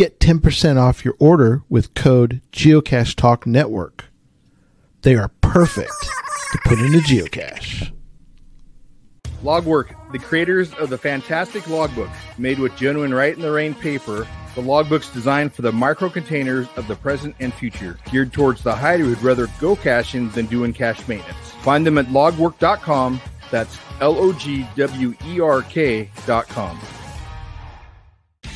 Get 10% off your order with code Geocache Talk Network. They are perfect to put in a geocache. Logwerk, the creators of the fantastic logbook made with genuine Write in the Rain paper. The logbook's designed for the micro containers of the present and future, geared towards the hider who'd rather go caching than doing cache maintenance. Find them at logwerk.com. That's L O G W E R K.com.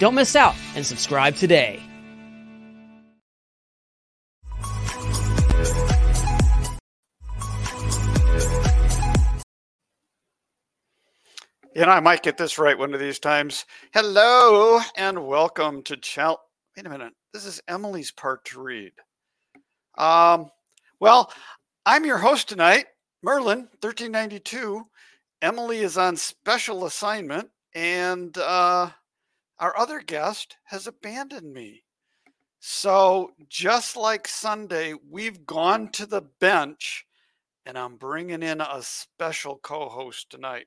Don't miss out and subscribe today. Know, I might get this right one of these times. Hello and welcome to Chal. Wait a minute. This is Emily's part to read. Um, well, I'm your host tonight, Merlin, 1392. Emily is on special assignment, and uh, our other guest has abandoned me. So, just like Sunday, we've gone to the bench, and I'm bringing in a special co host tonight.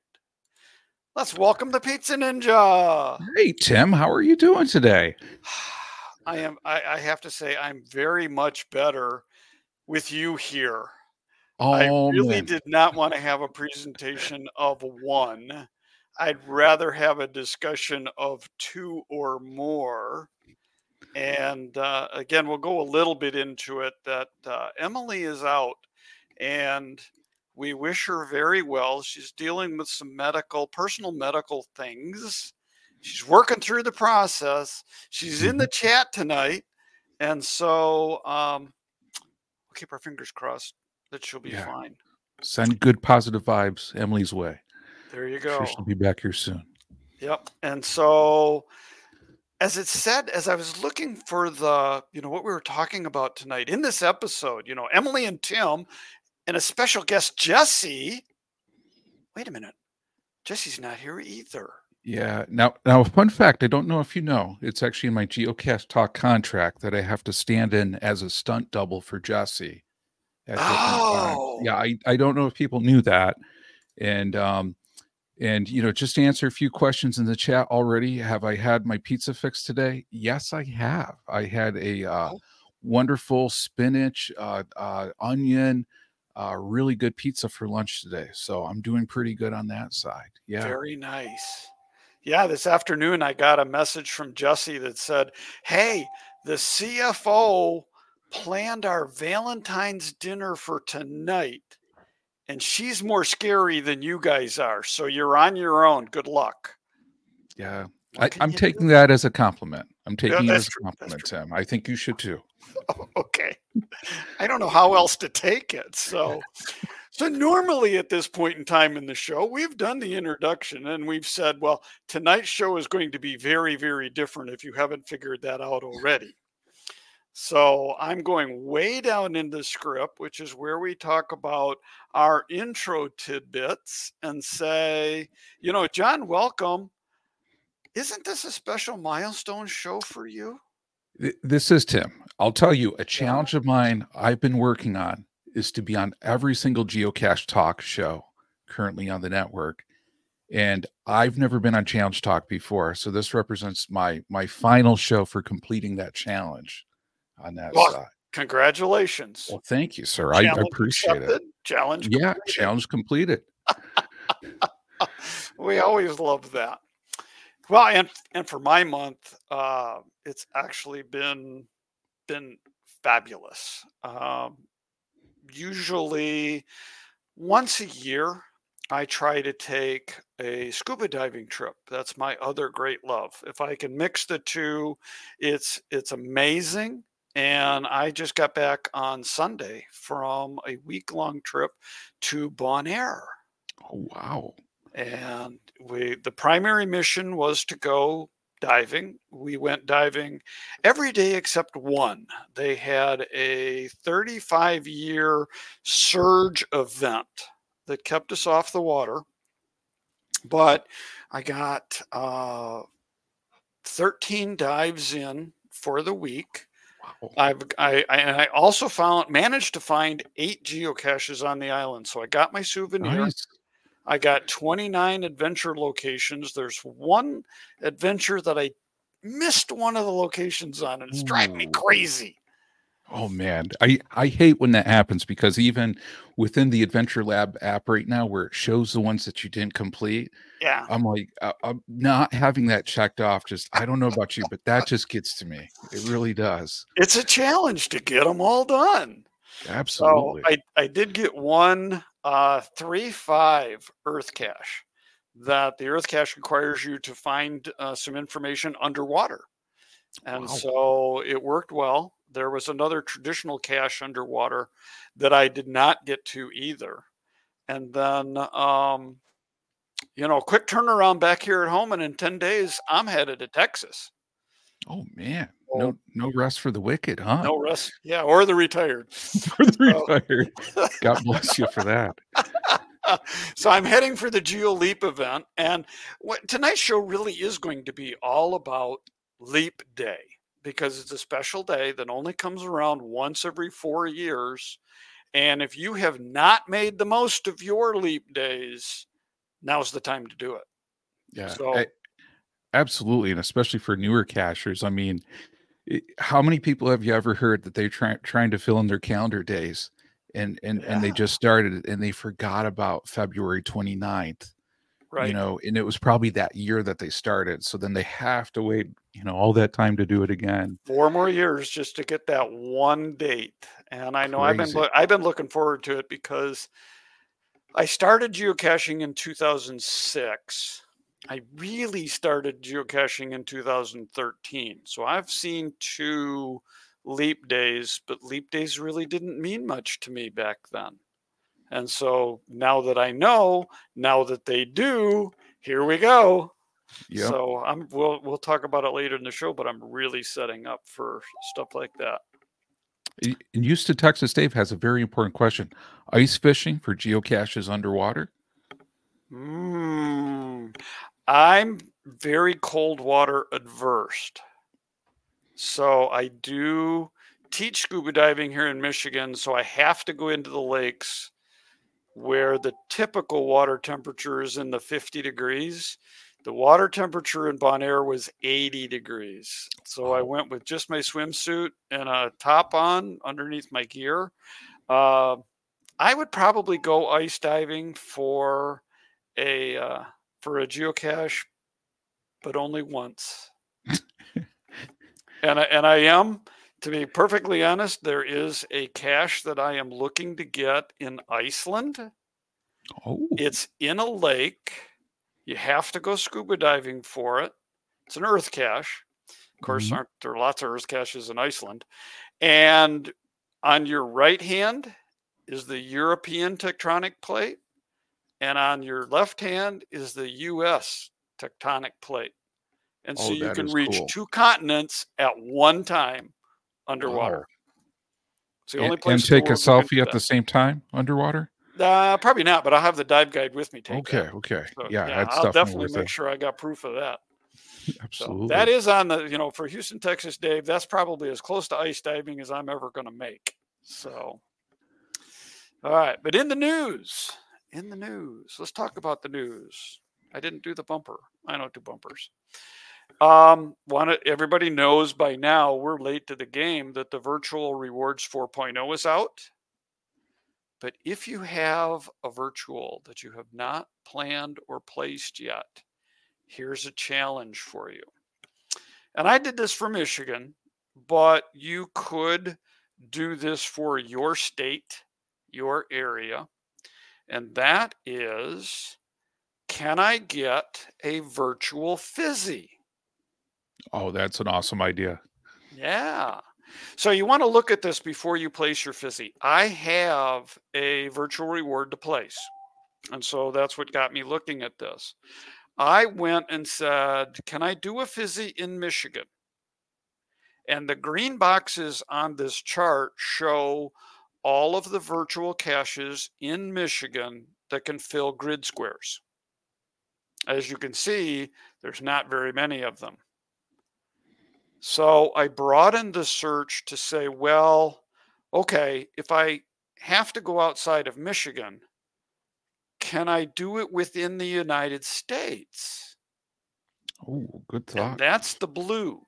Let's welcome the Pizza Ninja. Hey, Tim, how are you doing today? I am, I, I have to say, I'm very much better with you here. Oh, I really man. did not want to have a presentation of one. I'd rather have a discussion of two or more. And uh, again, we'll go a little bit into it that uh, Emily is out and we wish her very well. She's dealing with some medical, personal medical things. She's working through the process. She's in the chat tonight. And so um, we'll keep our fingers crossed that she'll be Yeah. fine. Send good positive vibes Emily's way. There you Sure go. she'll be back here soon. Yep. And so, as it said, as I was looking for the, you know, what we were talking about tonight in this episode, you know, Emily and Tim and a special guest, Jesse. Wait a minute. Jesse's not here either. Yeah. Now, now, fun fact. I don't know if you know. It's actually in my Geocache Talk contract that I have to stand in as a stunt double for Jesse. times. Oh. Yeah. I, I don't know if people knew that, and um, and you know, just to answer a few questions in the chat already. Have I had my pizza fixed today? Yes, I have. I had a uh, wonderful spinach, uh, uh, onion, uh, really good pizza for lunch today. So I'm doing pretty good on that side. Yeah. Very nice. Yeah, this afternoon I got a message from Jesse that said, Hey, the CFO planned our Valentine's dinner for tonight, and she's more scary than you guys are. So you're on your own. Good luck. Yeah. What I, I'm you do? taking that as a compliment. I'm taking it as a true, compliment. Tim. I think you should too. Oh, okay. I don't know how else to take it. So, so normally at this point in time in the show, we've done the introduction and we've said, well, tonight's show is going to be very, very different if you haven't figured that out already. So I'm going way down in the script, which is where we talk about our intro tidbits and say, you know, John, welcome. Isn't this a special milestone show for you? This is Tim. I'll tell you, a challenge of mine I've been working on is to be on every single geocache talk show currently on the network. And I've never been on Challenge Talk before. So this represents my my final show for completing that challenge on that Well, side. Congratulations. Well, thank you, sir. I, I Challenge appreciate it. accepted, Challenge. Yeah, completed. challenge completed. we always love that. Well, and and for my month, uh, it's actually been been fabulous. Um, usually, once a year, I try to take a scuba diving trip. That's my other great love. If I can mix the two, it's it's amazing. And I just got back on Sunday from a week long trip to Bonaire. Oh wow. And we the primary mission was to go diving. We went diving every day except one. They had a 35 year surge event that kept us off the water. But I got uh, 13 dives in for the week. I've I, I and I also found managed to find eight geocaches on the island. So I got my souvenir. Nice. I got 29 adventure locations. There's one adventure that I missed one of the locations on, and it's driving me crazy. Oh man, I I hate when that happens because even within the Adventure Lab app right now, where it shows the ones that you didn't complete, Yeah. I'm like, uh, I'm not having that checked off. Just I don't know about you, but that just gets to me. It really does. It's a challenge to get them all done. Absolutely. So I, I did get one uh, three five Earth cache that the Earth cache requires you to find uh, some information underwater, and Wow. so it worked well. There was another traditional cache underwater that I did not get to either, and then um, you know, quick turnaround back here at home, and in ten days I'm headed to Texas. oh man, no no rest for the wicked, huh? No rest, yeah, or the retired. for the retired. God bless you for that. so I'm heading for the GeoLeap event, and what tonight's show really is going to be all about Leap Day because it's a special day that only comes around once every four years. And if you have not made the most of your leap days, now's the time to do it. Yeah, So- I- absolutely, and especially for newer cachers. I mean, eh, how many people have you ever heard that they're trying trying to fill in their calendar days, and and and they just started and they forgot about February 29th, Right. you know, and it was probably that year that they started. So then they have to wait, you know, all that time to do it again. four more years just to get that one date and i know i've been Crazy. loo- i've been looking forward to it because i started geocaching in 2006 i really started geocaching in 2013 so i've seen two leap days but leap days really didn't mean much to me back then and so now that i know now that they do here we go Yep. so I'm we'll we'll talk about it later in the show, but I'm really setting up for stuff like that. And Houston, Texas, Dave has a very important question: ice fishing for geocaches underwater. Mm, I'm very cold water adverse. So I do teach scuba diving here in Michigan, so I have to go into the lakes where the typical water temperature is in the 50 degrees. The water temperature in Bonaire was 80 degrees. So I went with just my swimsuit and a top on underneath my gear. Uh, I would probably go ice diving for a uh, for a geocache, but only once. and I, and I am, to be perfectly honest, there is a cache that I am looking to get in Iceland. Oh, It's in a lake. You have to go scuba diving for it. It's an earth cache. Of course, Mhm. aren't there lots of earth caches in Iceland? And on your right hand is the European tectonic plate, and on your left hand is the U.S. tectonic plate. And so Oh, you can reach cool. two continents at one time underwater. Wow. It's the and, only and place. in take a world you can do selfie at the same time underwater. Uh, probably not, but I'll have the dive guide with me. Take Okay, that. okay, So, yeah, that's I'll definitely, make sure I got proof of that. So Absolutely. that is on the, you know, for Houston, Texas, Dave. That's probably as close to ice diving as I'm ever going to make. So, all right, but in the news, in the news, let's talk about the news. I didn't do the bumper. I don't do bumpers. Um, one, everybody knows by now we're late to the game that the virtual rewards 4.0 is out. But if you have a virtual that you have not planned or placed yet, here's a challenge for you. And I did this for Michigan, but you could do this for your state, your area. And that is can I get a virtual fizzy? Oh, that's an awesome idea. Yeah. So you want to look at this before you place your fizzy. I have a virtual reward to place. And so that's what got me looking at this. I went and said, Can I do a fizzy in Michigan? And the green boxes on this chart show all of the virtual caches in Michigan that can fill grid squares. As you can see, there's not very many of them. So I broadened the search to say, well, okay, if I have to go outside of Michigan, can I do it within the United States? Oh, good And thought. that's the blue.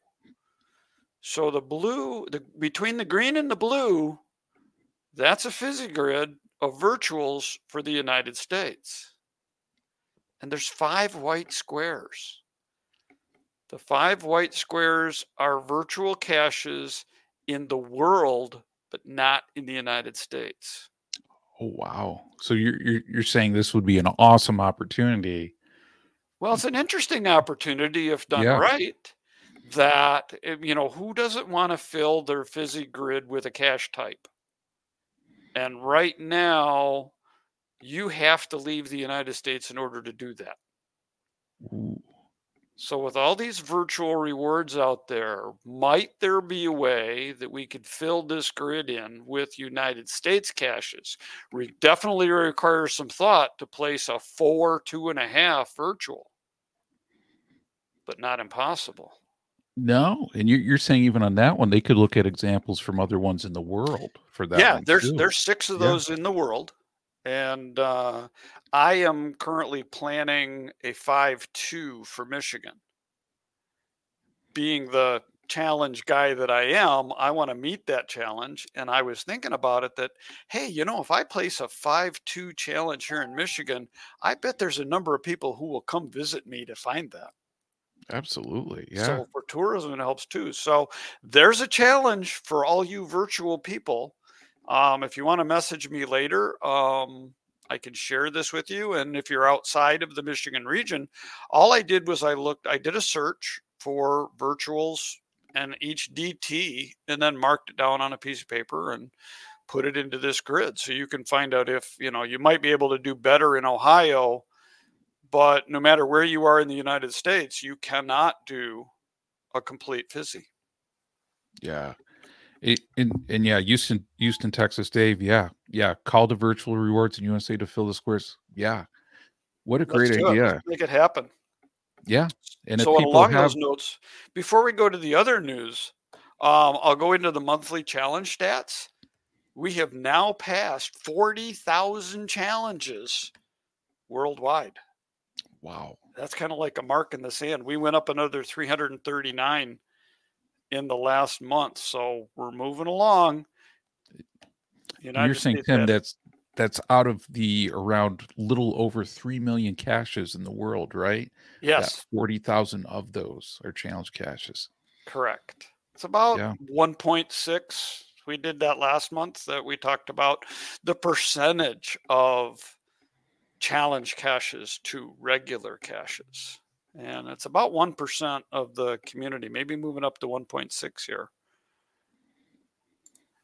So the blue, the between the green and the blue, that's a fizzy grid of virtuals for the United States. And there's five white squares. The five white squares are virtual caches in the world, but not in the United States. Oh, wow. So you're, you're you're saying this would be an awesome opportunity. Well, it's an interesting opportunity if done Yeah. right. That eh, you know, who doesn't want to fill their fizzy grid with a cache type? And right now, you have to leave the United States in order to do that. Ooh. So, with all these virtual rewards out there, might there be a way that we could fill this grid in with United States caches? We definitely require some thought to place a four, two and a half virtual, but not impossible. No, and you're you're saying even on that one, they could look at examples from other ones in the world for that. yeah, there's too. there's six of Yeah. those in the world, and uh, I am currently planning a five two for Michigan. Being the challenge guy that I am, I want to meet that challenge, and I was thinking about it that hey, you know, if I place a five two challenge here in Michigan, I bet there's a number of people who will come visit me to find that. absolutely yeah. So for tourism, it helps too. So there's a challenge for all you virtual people. Um, if you want to message me later, um, I can share this with you. And if you're outside of the Michigan region, all I did was I looked, I did a search for virtuals and each DT and then marked it down on a piece of paper and put it into this grid. So you can find out if, you know, you might be able to do better in Ohio but no matter where you are in the United States, you cannot do a complete fizzy. Yeah. It, and and yeah, Houston, Houston, Texas, Dave. Yeah, yeah. Call to virtual rewards and USA to fill the squares. Yeah, what a Let's great it. idea. Make it happen. Yeah, and so along have, those notes, before we go to the other news, um, I'll go into the monthly challenge stats. We have now passed forty thousand challenges worldwide. wow, That's kind of like a mark in the sand. We went up another three hundred and thirty nine in the last month, so we're moving along. And you're saying Tim that's that's out of the around little over three million caches in the world, right? yes, forty thousand of those are challenge caches. Correct. It's about Yeah. 1.6. We did that last month that we talked about the percentage of challenge caches to regular caches. And it's about 1% of the community, maybe moving up to 1.6 here.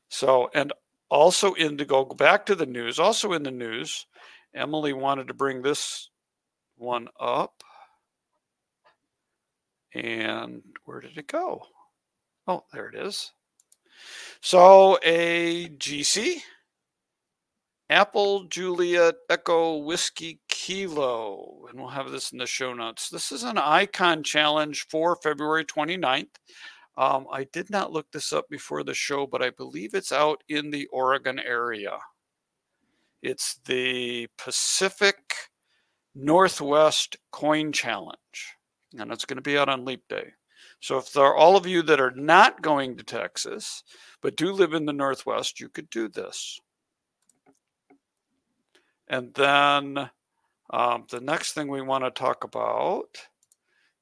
So, and also in to go back to the news, also in the news, Emily wanted to bring this one up. And where did it go? Oh, there it is. So a GC, Apple Juliet Echo Whiskey Kilo, and we'll have this in the show notes. This is an icon challenge for February 29th. Um, I did not look this up before the show, but I believe it's out in the Oregon area. It's the Pacific Northwest Coin Challenge, and it's going to be out on Leap Day. So if there are all of you that are not going to Texas, but do live in the Northwest, you could do this. And then um, the next thing we want to talk about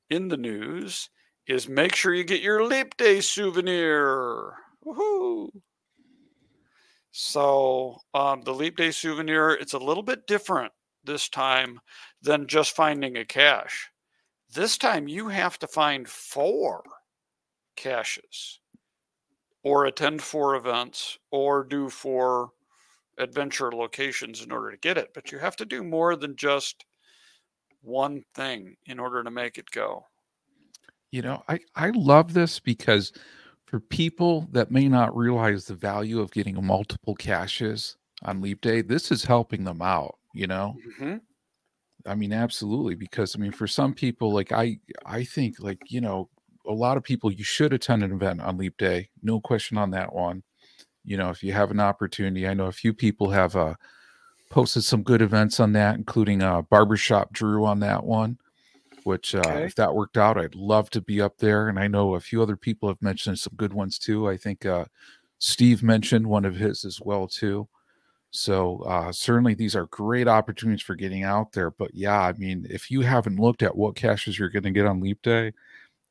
in the news is make sure you get your Leap Day souvenir. Woohoo! So um, the Leap Day souvenir, it's a little bit different this time than just finding a cache. This time you have to find four caches or attend four events or do four adventure locations in order to get it. But you have to do more than just one thing in order to make it go. You know, I, I love this because for people that may not realize the value of getting multiple caches on leap day, this is helping them out, you know? Mm-hmm. I mean, absolutely. Because I mean, for some people, like I, I think like, you know, a lot of people, you should attend an event on leap day. No question on that one. You know, if you have an opportunity, I know a few people have uh, posted some good events on that, including uh, Barbershop Drew on that one which uh, Okay. if that worked out, I'd love to be up there. And I know a few other people have mentioned some good ones too. I think uh, Steve mentioned one of his as well too. So uh, certainly these are great opportunities for getting out there. But yeah, I mean, if you haven't looked at what caches you're going to get on Leap Day,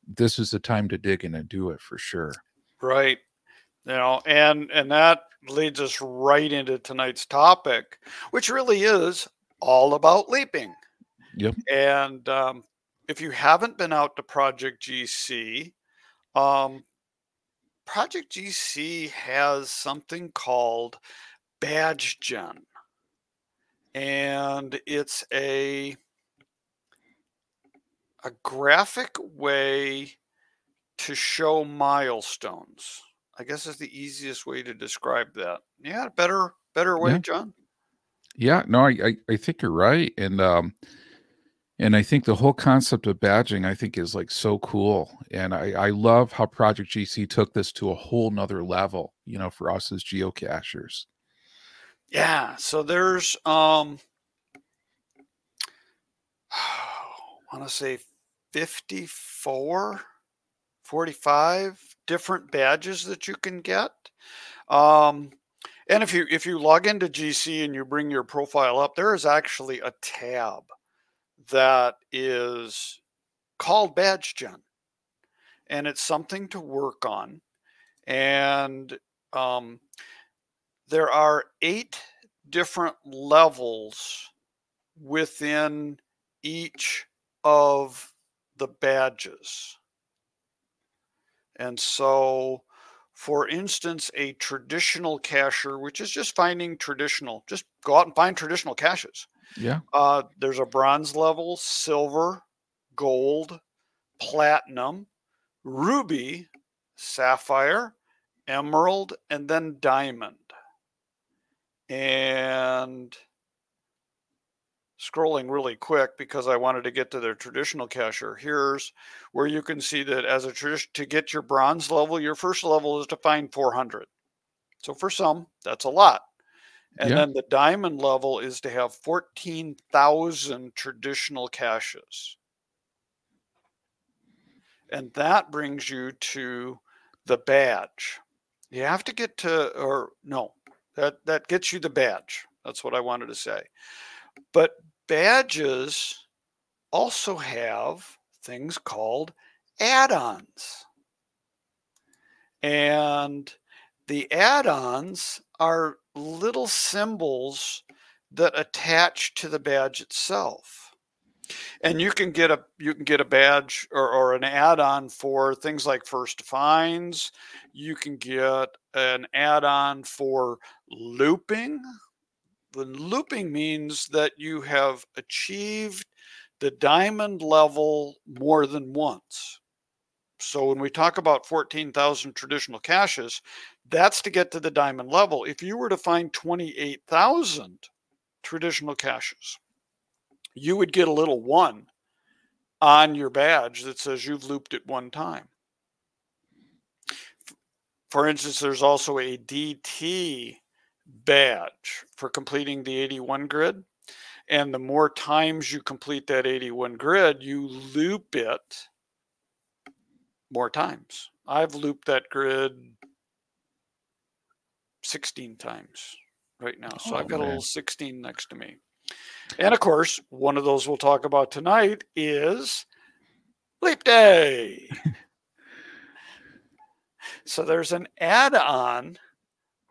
this is the time to dig in and do it for sure. Right. You know, and and that leads us right into tonight's topic, which really is all about leaping. Yep. And um, if you haven't been out to Project GC, um, Project GC has something called Badge Gen, and it's a a graphic way to show milestones. I guess is the easiest way to describe that. Yeah, better better way, Yeah. John. Yeah, no, I, I I think you're right, and um, and I think the whole concept of badging, I think, is like so cool, and I I love how Project GC took this to a whole nother level. You know, for us as geocachers. Yeah, so there's um I want to say 54 45 different badges that you can get. Um and if you if you log into GC and you bring your profile up, there is actually a tab that is called Badge Gen. And it's something to work on. And um, there are eight different levels within each of the badges. And so, for instance, a traditional cacher, which is just finding traditional, just go out and find traditional caches. Yeah, Uh, there's a bronze level, silver, gold, platinum, ruby, sapphire, emerald, and then diamond. And scrolling really quick because I wanted to get to their traditional cacher. Here's where you can see that as a tradition to get your bronze level, your first level is to find 400. So for some, that's a lot. And Yeah. then the diamond level is to have 14,000 traditional caches. And that brings you to the badge. You have to get to, or no, that, that gets you the badge. That's what I wanted to say. But badges also have things called add ons. And the add ons are little symbols that attach to the badge itself. And you can get a you can get a badge or, or an add-on for things like first finds. You can get an add-on for looping. The looping means that you have achieved the diamond level more than once. So when we talk about 14,000 traditional caches, that's to get to the diamond level. If you were to find 28,000 traditional caches, you would get a little one on your badge that says you've looped it one time. For instance, there's also a DT badge for completing the 81 grid. And the more times you complete that 81 grid, you loop it more times. I've looped that grid 16 times right now. So Oh, I've got a little 16 next to me. And of course, one of those we'll talk about tonight is Leap Day. so there's an add on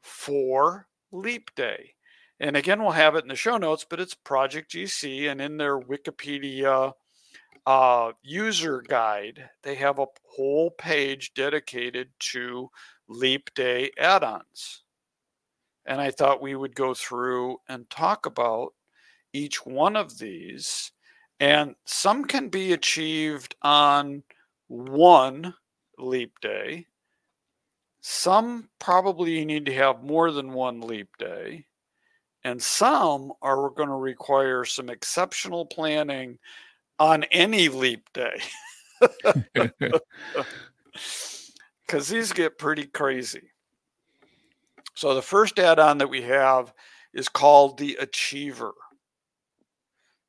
for Leap Day. And again, we'll have it in the show notes, but it's Project GC, and in their Wikipedia uh, user guide, they have a whole page dedicated to Leap Day add ons. And I thought we would go through and talk about each one of these. And some can be achieved on one leap day. Some probably need to have more than one leap day. And some are going to require some exceptional planning on any leap day. Because these get pretty crazy. So the first add on that we have is called the Achiever.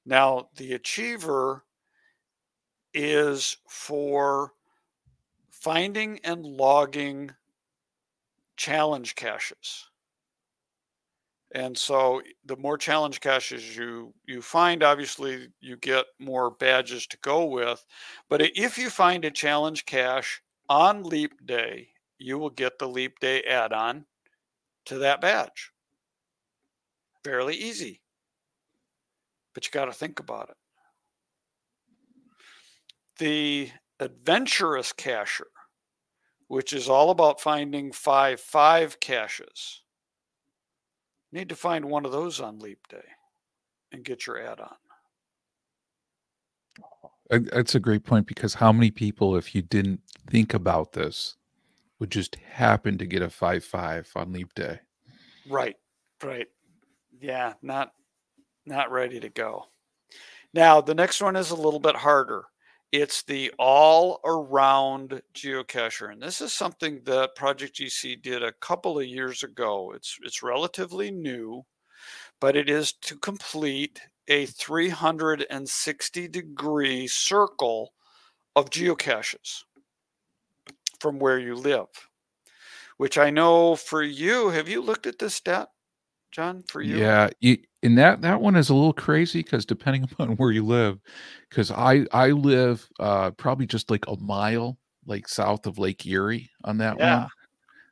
Now, the Achiever is for finding and logging challenge caches. And so the more challenge caches you you find, obviously you get more badges to go with. But if you find a challenge cache on leap day, you will get the leap day add-on to that badge. Fairly easy. But you got to think about it. The adventurous cacher, which is all about finding five five caches Need to find one of those on leap day and get your add on. Uh, that's a great point because how many people, if you didn't think about this, would just happen to get a 5 5 on leap day? Right, right. Yeah, not not ready to go. Now, the next one is a little bit harder. It's the all around geocacher. And this is something that Project GC did a couple of years ago. It's, it's relatively new, but it is to complete a 360 degree circle of geocaches from where you live, which I know for you, have you looked at this stat? John, for you? Yeah, you, and that that one is a little crazy because depending upon where you live, because I I live uh, probably just like a mile like south of Lake Erie on that yeah. one.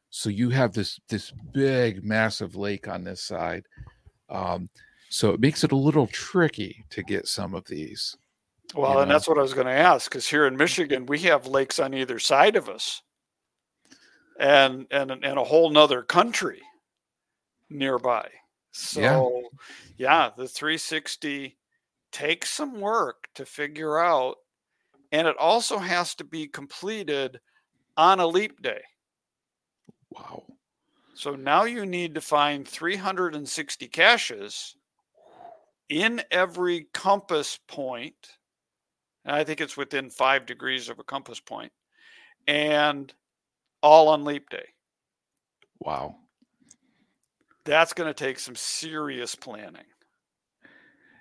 So you have this this big massive lake on this side. Um, so it makes it a little tricky to get some of these. Well, and know? that's what I was going to ask because here in Michigan we have lakes on either side of us, and and and a whole nother country nearby. So, yeah. yeah, the 360 takes some work to figure out, and it also has to be completed on a leap day. Wow. So now you need to find 360 caches in every compass point. And I think it's within five degrees of a compass point, and all on leap day. Wow that's going to take some serious planning.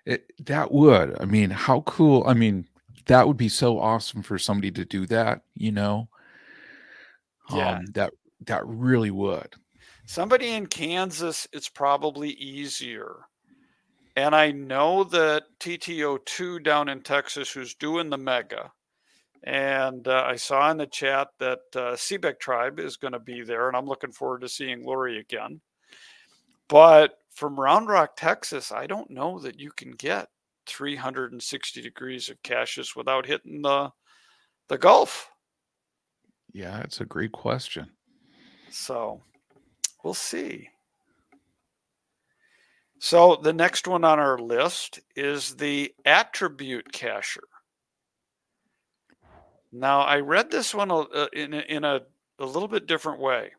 It, that would. I mean, how cool. I mean, that would be so awesome for somebody to do that, you know? Yeah. Um, that that really would. Somebody in Kansas, it's probably easier. And I know that TTO2 down in Texas, who's doing the mega, and uh, I saw in the chat that uh, Seebeck Tribe is going to be there, and I'm looking forward to seeing Lori again. But from Round Rock, Texas, I don't know that you can get 360 degrees of caches without hitting the the Gulf. Yeah, it's a great question. So we'll see. So the next one on our list is the attribute cacher. Now I read this one uh, in a, in a, a little bit different way.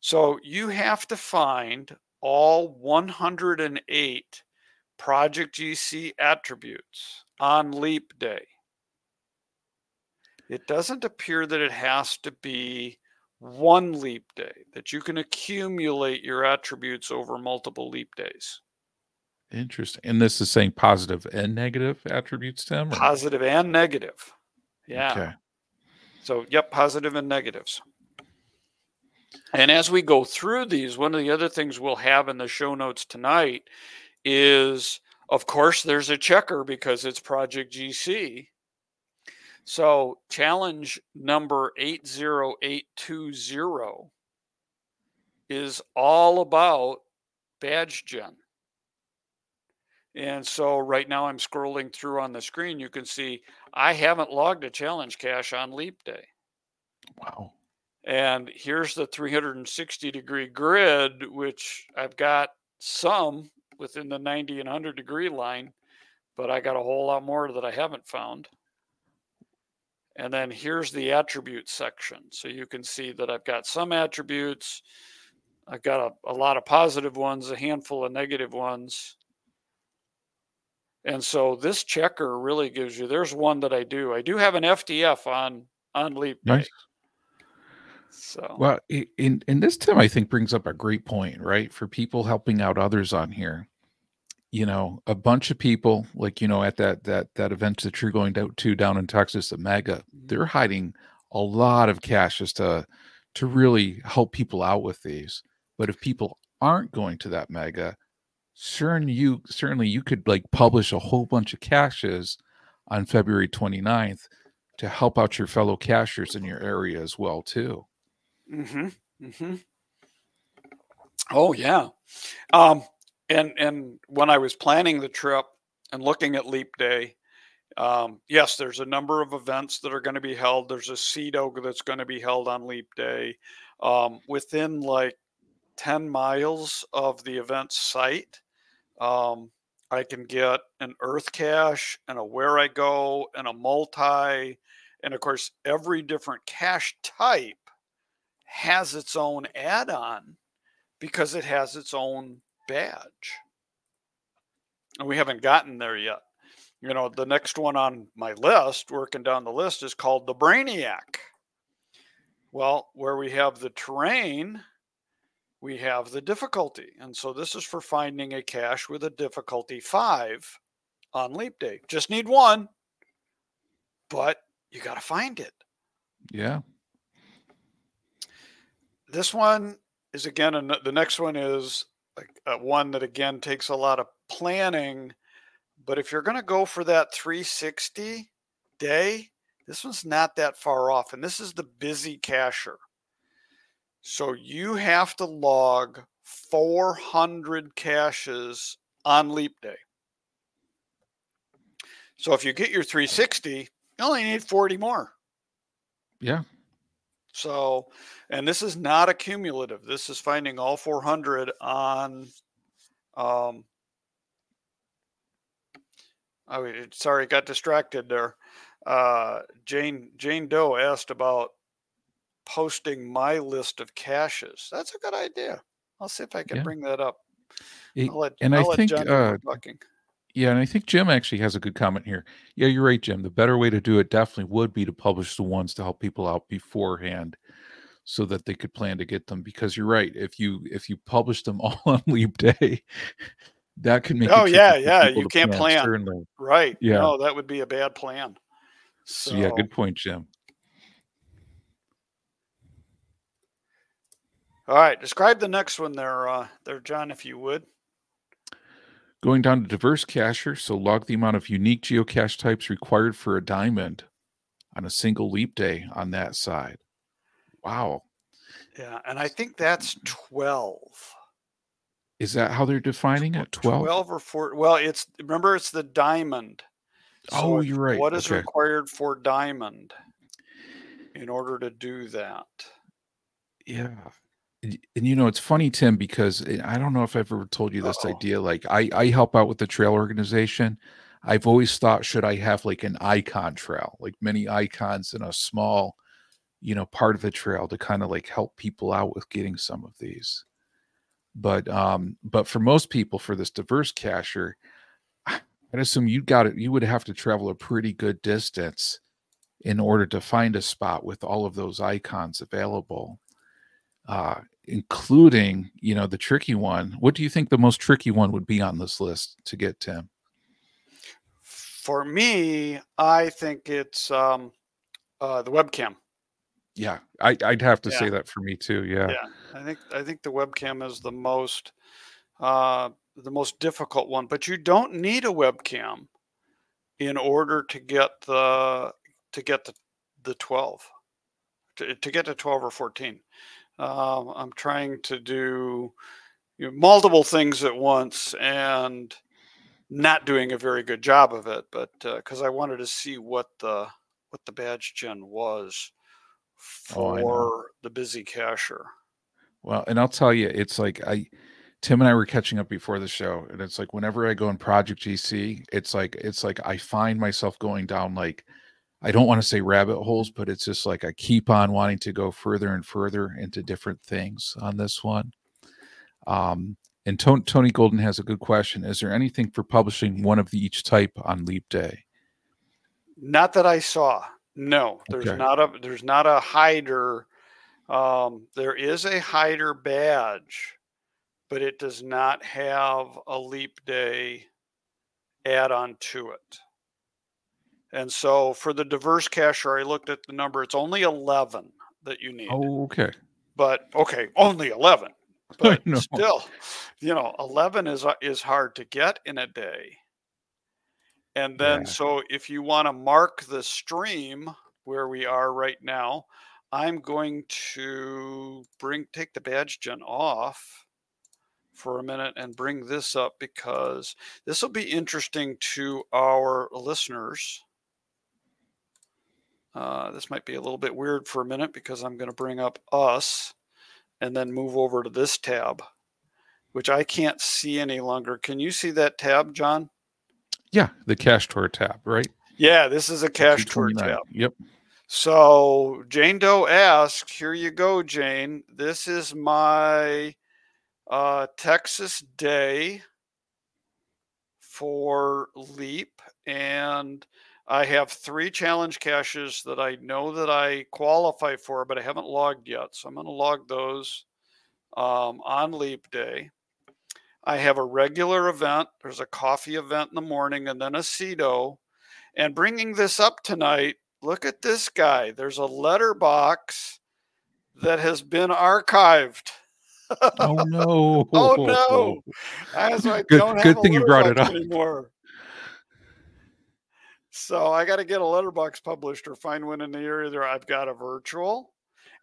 So you have to find all 108 Project GC attributes on leap day. It doesn't appear that it has to be one leap day, that you can accumulate your attributes over multiple leap days. Interesting. And this is saying positive and negative attributes, Tim? Or? Positive and negative. Yeah. Okay. So, yep, positive and negatives. And as we go through these, one of the other things we'll have in the show notes tonight is, of course, there's a checker because it's Project GC. So challenge number 80820 is all about badge gen. And so right now I'm scrolling through on the screen. You can see I haven't logged a challenge cache on leap day. Wow. And here's the 360 degree grid, which I've got some within the 90 and 100 degree line, but I got a whole lot more that I haven't found. And then here's the attribute section. So you can see that I've got some attributes. I've got a, a lot of positive ones, a handful of negative ones. And so this checker really gives you, there's one that I do. I do have an FTF on on Leap. Nice. So Well, in in this Tim, I think brings up a great point, right? For people helping out others on here. You know, a bunch of people, like you know, at that that that event that you're going to, to down in Texas, the Mega, mm-hmm. they're hiding a lot of cash just to to really help people out with these. But if people aren't going to that Mega, certain you certainly you could like publish a whole bunch of caches on February 29th to help out your fellow cachers in your area as well too. Mm-hmm. Mm-hmm. Oh yeah. Um, and and when I was planning the trip and looking at Leap Day, um, yes, there's a number of events that are going to be held. There's a CITO that's going to be held on Leap Day. Um, within like 10 miles of the event site, um, I can get an Earth cache and a Wherigo and a multi. And of course, every different cache type has its own add on because it has its own badge. And we haven't gotten there yet. You know, the next one on my list, working down the list, is called the Brainiac. Well, where we have the terrain, we have the difficulty. And so this is for finding a cache with a difficulty five on leap day. Just need one, but you got to find it. Yeah. This one is again, an- the next one is like, uh, one that again takes a lot of planning. But if you're going to go for that 360 day, this one's not that far off. And this is the busy cacher. So you have to log 400 caches on leap day. So if you get your 360, you only need 40 more. Yeah. So, and this is not a cumulative. This is finding all 400 on. Um, oh, sorry, got distracted there. Uh, Jane Jane Doe asked about posting my list of caches. That's a good idea. I'll see if I can Yeah. bring that up. It- let, and I I'll let think, John uh, talking. Yeah, and I think Jim actually has a good comment here. Yeah, you're right, Jim. The better way to do it definitely would be to publish the ones to help people out beforehand so that they could plan to get them because you're right. If you if you publish them all on leap day, that could make it Oh, yeah, yeah, you can't plan. certainly. Right. yeah. No, that would be a bad plan. So, So yeah, good point, Jim. All right. Describe the next one there, uh, there, John, if you would. Going down to diverse cacher, so log the amount of unique geocache types required for a diamond on a single leap day on that side. Wow. Yeah, and I think that's 12. Is that how they're defining it? 12? 12 or 4. Well, it's remember it's the diamond. Oh, you're right. What is Okay. required for diamond in order to do that? Yeah. And, and you know, it's funny, Tim, because eh, I don't know if I've ever told you this Uh-oh. idea. Like, I, I help out with the trail organization. I've always thought, should I have like an icon trail, like many icons in a small, you know, part of the trail to kind of like help people out with getting some of these. But, um, but for most people, for this diverse cacher, I'd assume you got it. You would have to travel a pretty good distance in order to find a spot with all of those icons available uh, including you know the tricky one. What do you think the most tricky one would be on this list to get, Tim? For me, I think it's um, uh, the webcam. Yeah, I, I'd have to Yeah. say that for me too. Yeah, Yeah, I think I think the webcam is the most uh, the most difficult one. But you don't need a webcam in order to get the to get to the 12, to, to get to 12 or 14. Um, I'm trying to do you know, multiple things at once and not doing a very good job of it, but because uh, I wanted to see what the what the badge gen was Oh, for the busy cacher. Well, and I'll tell you, it's like I, Tim and I were catching up before the show, and it's like whenever I go in Project GC, it's like it's like I find myself going down like I don't want to say rabbit holes, but it's just like I keep on wanting to go further and further into different things on this one. Um, and Tony, Tony Golden has a good question: Is there anything for publishing one of the each type on Leap Day? Not that I saw. No, there's Okay. not a there's not a hider. Um, there is a hider badge, but it does not have a leap day add on to it. And so for the diverse cacher, I looked at the number. It's only 11 that you need. Oh, okay. But okay, only 11. But still, you know, 11 is uh, is hard to get in a day. And then Yeah. so if you want to mark the stream where we are right now, I'm going to bring take the badge gen off for a minute and bring this up because this will be interesting to our listeners. Uh, this might be a little bit weird for a minute because I'm going to bring up us and then move over to this tab, which I can't see any longer. Can you see that tab, John? Yeah, the cash tour tab, right? Yeah, this is a cash tour tab. Yep. So Jane Doe asked, here you go, Jane. This is my uh, Texas day for Leap. And I have three challenge caches that I know that I qualify for, but I haven't logged yet. So I'm going to log those um, on Leap Day. I have a regular event. There's a coffee event in the morning and then a CITO. And bringing this up tonight, look at this guy. There's a letterbox that has been archived. Oh no. Oh, no. As I Good- don't good a thing you brought it up. anymore. So I got to get a letterbox published or find one in the area there. I've got a virtual,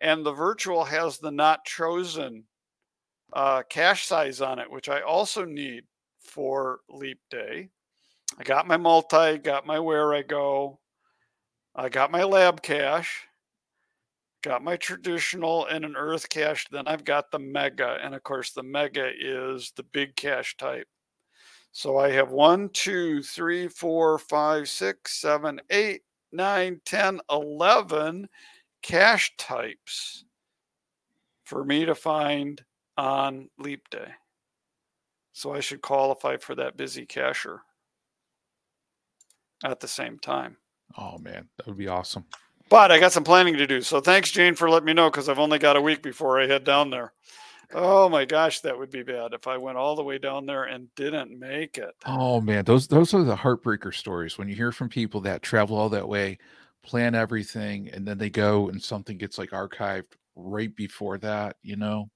and the virtual has the not chosen uh, cache size on it, which I also need for Leap Day. I got my multi, got my Wherigo, I got my lab cache, got my traditional and an earth cache. Then I've got the mega, and of course the mega is the big cache type. So I have one, two, three, four, five, six, seven, eight, nine, ten, eleven cache types for me to find on Leap Day. So I should qualify for that busy cacher at the same time. Oh man, that would be awesome. But I got some planning to do. So thanks, Jane, for letting me know because I've only got a week before I head down there. Oh my gosh, that would be bad if I went all the way down there and didn't make it. Oh man, those those are the heartbreaker stories when you hear from people that travel all that way, plan everything, and then they go and something gets like archived right before that, you know.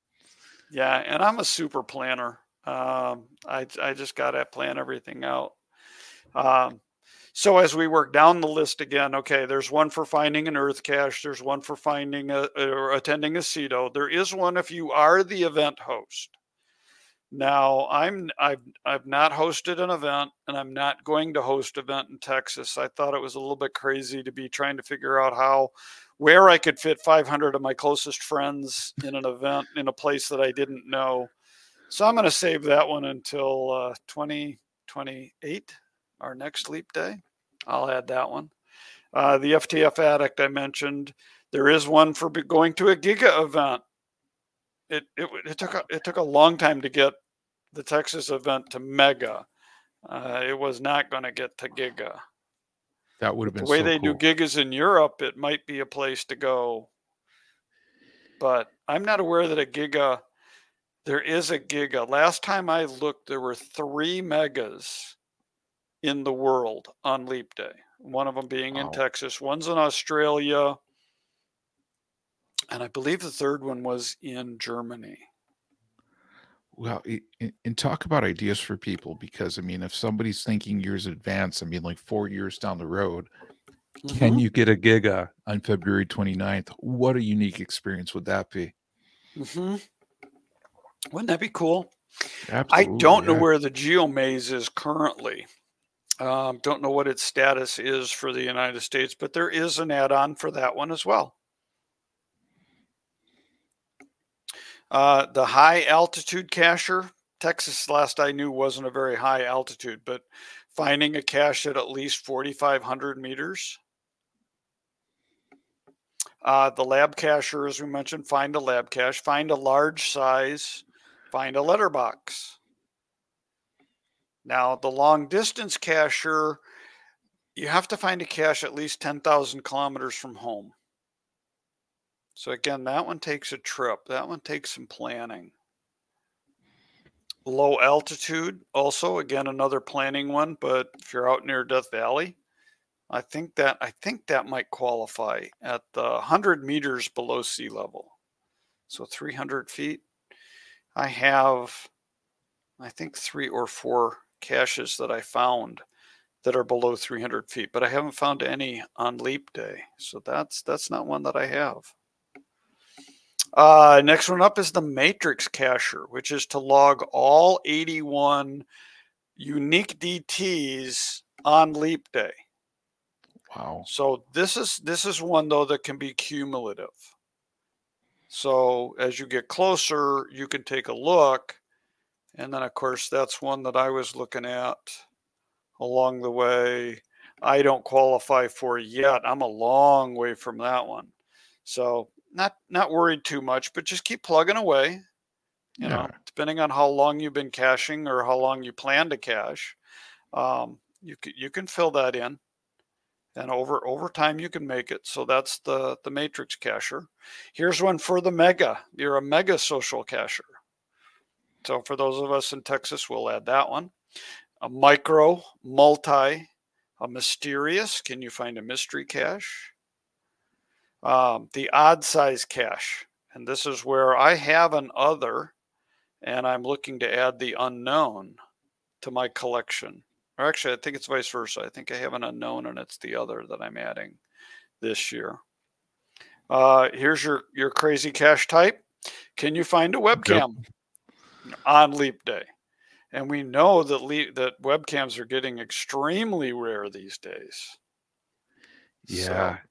Yeah, and I'm a super planner. Um, I I just got to plan everything out. Um, so as we work down the list again, okay, there's one for finding an earth cache. There's one for finding a, or attending a CITO. There is one if you are the event host. Now I'm I've I've not hosted an event, and I'm not going to host event in Texas. I thought it was a little bit crazy to be trying to figure out how where I could fit 500 of my closest friends in an event in a place that I didn't know. So I'm going to save that one until uh, 2028, our next leap day. I'll add that one. Uh, the FTF addict I mentioned. There is one for going to a Giga event. It, it it took a, it took a long time to get the Texas event to Mega. Uh, it was not going to get to Giga That would have been the way so they cool. do gigas in Europe, it might be a place to go. But I'm not aware that a giga, there is a giga. Last time I looked, there were three megas in the world on Leap Day. One of them being in Texas, one's in Australia, and I believe the third one was in Germany. Well, and talk about ideas for people because I mean, if somebody's thinking years in advance, I mean, like four years down the road, Can Mhm. you get a Giga on February 29th? What a unique experience would that be? Mhm. Wouldn't that be cool? I don't know where the GeoMaze is currently. Um, don't know what its status is for the United States, but there is an add-on for that one as well. Uh, the high altitude cacher, Texas, last I knew, wasn't a very high altitude, but finding a cache at at least 4,500 meters. Uh, the lab cacher, as we mentioned, find a lab cache, find a large size, find a letterbox. Now, the long distance cacher, you have to find a cache at least 10,000 kilometers from home. So, again, that one takes a trip. That one takes some planning. Low altitude, also, again, another planning one, but if you're out near Death Valley, I think that I think that might qualify at the 100 meters below sea level. So 300 feet. I have, I think, three or four caches that I found that are below 300 feet, but I haven't found any on leap day. So that's that's not one that I have. Uh, next one up is the matrix cacher, which is to log all 81 unique DTs on leap day. Wow. So this is this is one though that can be cumulative. So as you get closer, you can take a look, and then of course that's one that I was looking at along the way. I don't qualify for yet. I'm a long way from that one. So not not worried too much, but just keep plugging away. You know, depending on how long you've been caching or how long you plan to cache, um, you can you can fill that in and over over time you can make it so that's the the matrix cacher here's one for the mega you're a mega social cacher so for those of us in texas we'll add that one. A micro multi a mysterious. Can you find a mystery cache? Um, the odd size cache. And this is where i have an other and i'm looking to add the unknown to my collection. Or actually, I think it's vice versa. I think I have an unknown, and it's the other that I'm adding this year. Uh, here's your your crazy cache type. Can you find a webcam on Leap Day? And we know that leap, that webcams are getting extremely rare these days. Yeah. So,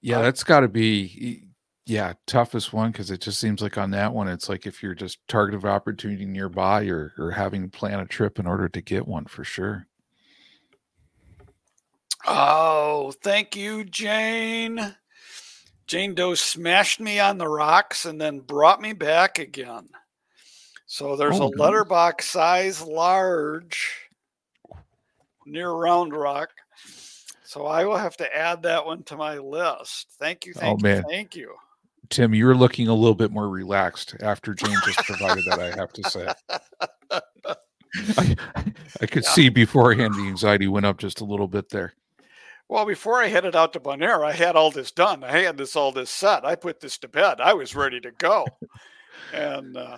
Yeah, that's got to be yeah, toughest one because it just seems like on that one it's like if you're just target of opportunity nearby or or having to plan a trip in order to get one for sure. oh, thank you, Jane. Jane Doe smashed me on the rocks and then brought me back again. So there's Oh, a letterbox size large near Round Rock. So I will have to add that one to my list. Thank you, Oh, thank you, man. thank you. Tim, you're looking a little bit more relaxed after Jane just provided that, I have to say. I, I could Yeah. see beforehand the anxiety went up just a little bit there. Well, before I headed out to Bonaire, I had all this done. I had this all this set. I put this to bed. I was ready to go. and uh,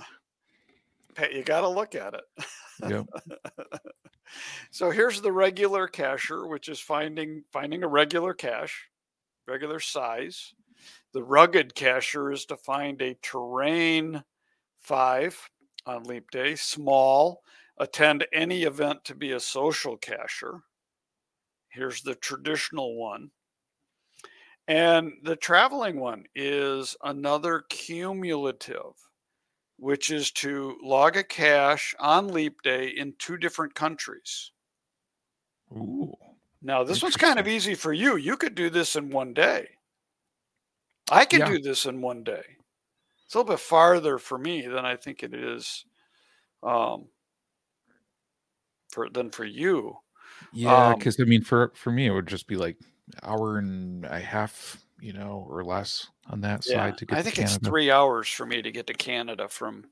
Pat, you got to look at it. Yep. so here's the regular cacher, which is finding finding a regular cache, regular size. The rugged cacher is to find a terrain five on leap day, small, attend any event to be a social cacher. Here's the traditional one. And the traveling one is another cumulative, which is to log a cache on leap day in two different countries. Ooh. Now, this one's kind of easy for you. You could do this in one day. I can Yeah. do this in one day. It's a little bit farther for me than I think it is um, for than for you. Yeah, Um, because I mean, for for me, it would just be like hour and a half, you know, or less on that Yeah, side to get I think it's three hours for me to get to Canada from.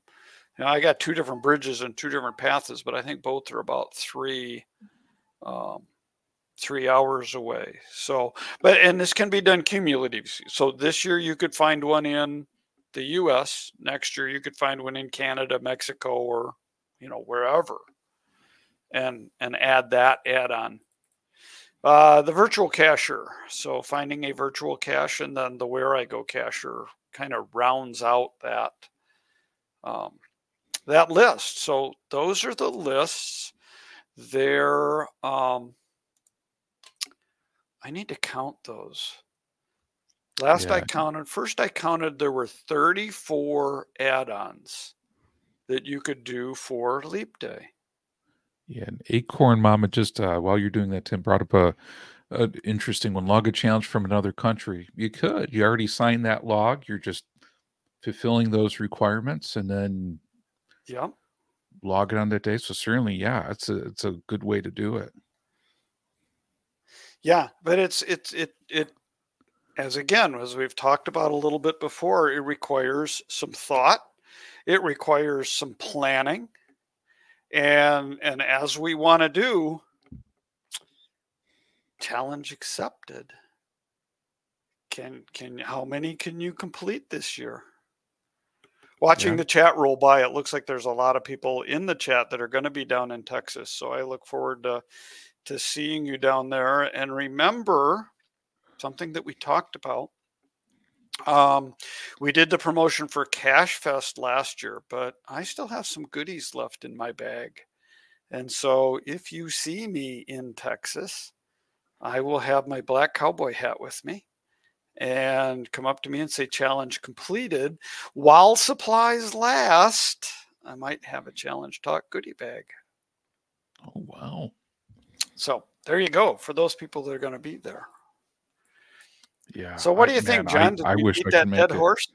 You know, I got two different bridges and two different paths, but I think both are about three, um, three hours away. So, but and this can be done cumulative. So this year you could find one in the U.S. Next year you could find one in Canada, Mexico, or you know wherever, and and add that add on. Uh, the virtual cacher. So finding a virtual cache and then the Wherigo cacher kind of rounds out that um, that list. So those are the lists. There, um, I need to count those. Last I counted, first I counted there were 34 add-ons that you could do for Leap Day. Yeah, and Acorn Mama just uh, while you're doing that, Tim brought up a, a interesting one. Log a challenge from another country. You could. You already signed that log. You're just fulfilling those requirements, and then yeah, log it on that day. So certainly, yeah, it's a it's a good way to do it. Yeah, but it's it's it it as again as we've talked about a little bit before, it requires some thought. It requires some planning. And and as we want to do challenge accepted. Can can how many can you complete this year? Watching Yeah. the chat roll by, it looks like there's a lot of people in the chat that are going to be down in Texas. So I look forward to to seeing you down there. And remember something that we talked about. Um, we did the promotion for Cash Fest last year, but I still have some goodies left in my bag. And so if you see me in Texas, I will have my black cowboy hat with me and come up to me and say challenge completed while supplies last. I might have a challenge talk goodie bag. Oh wow. So there you go for those people that are going to be there. Yeah. So what I- do you think, man, John? I, Did I we wish I that dead it. horse?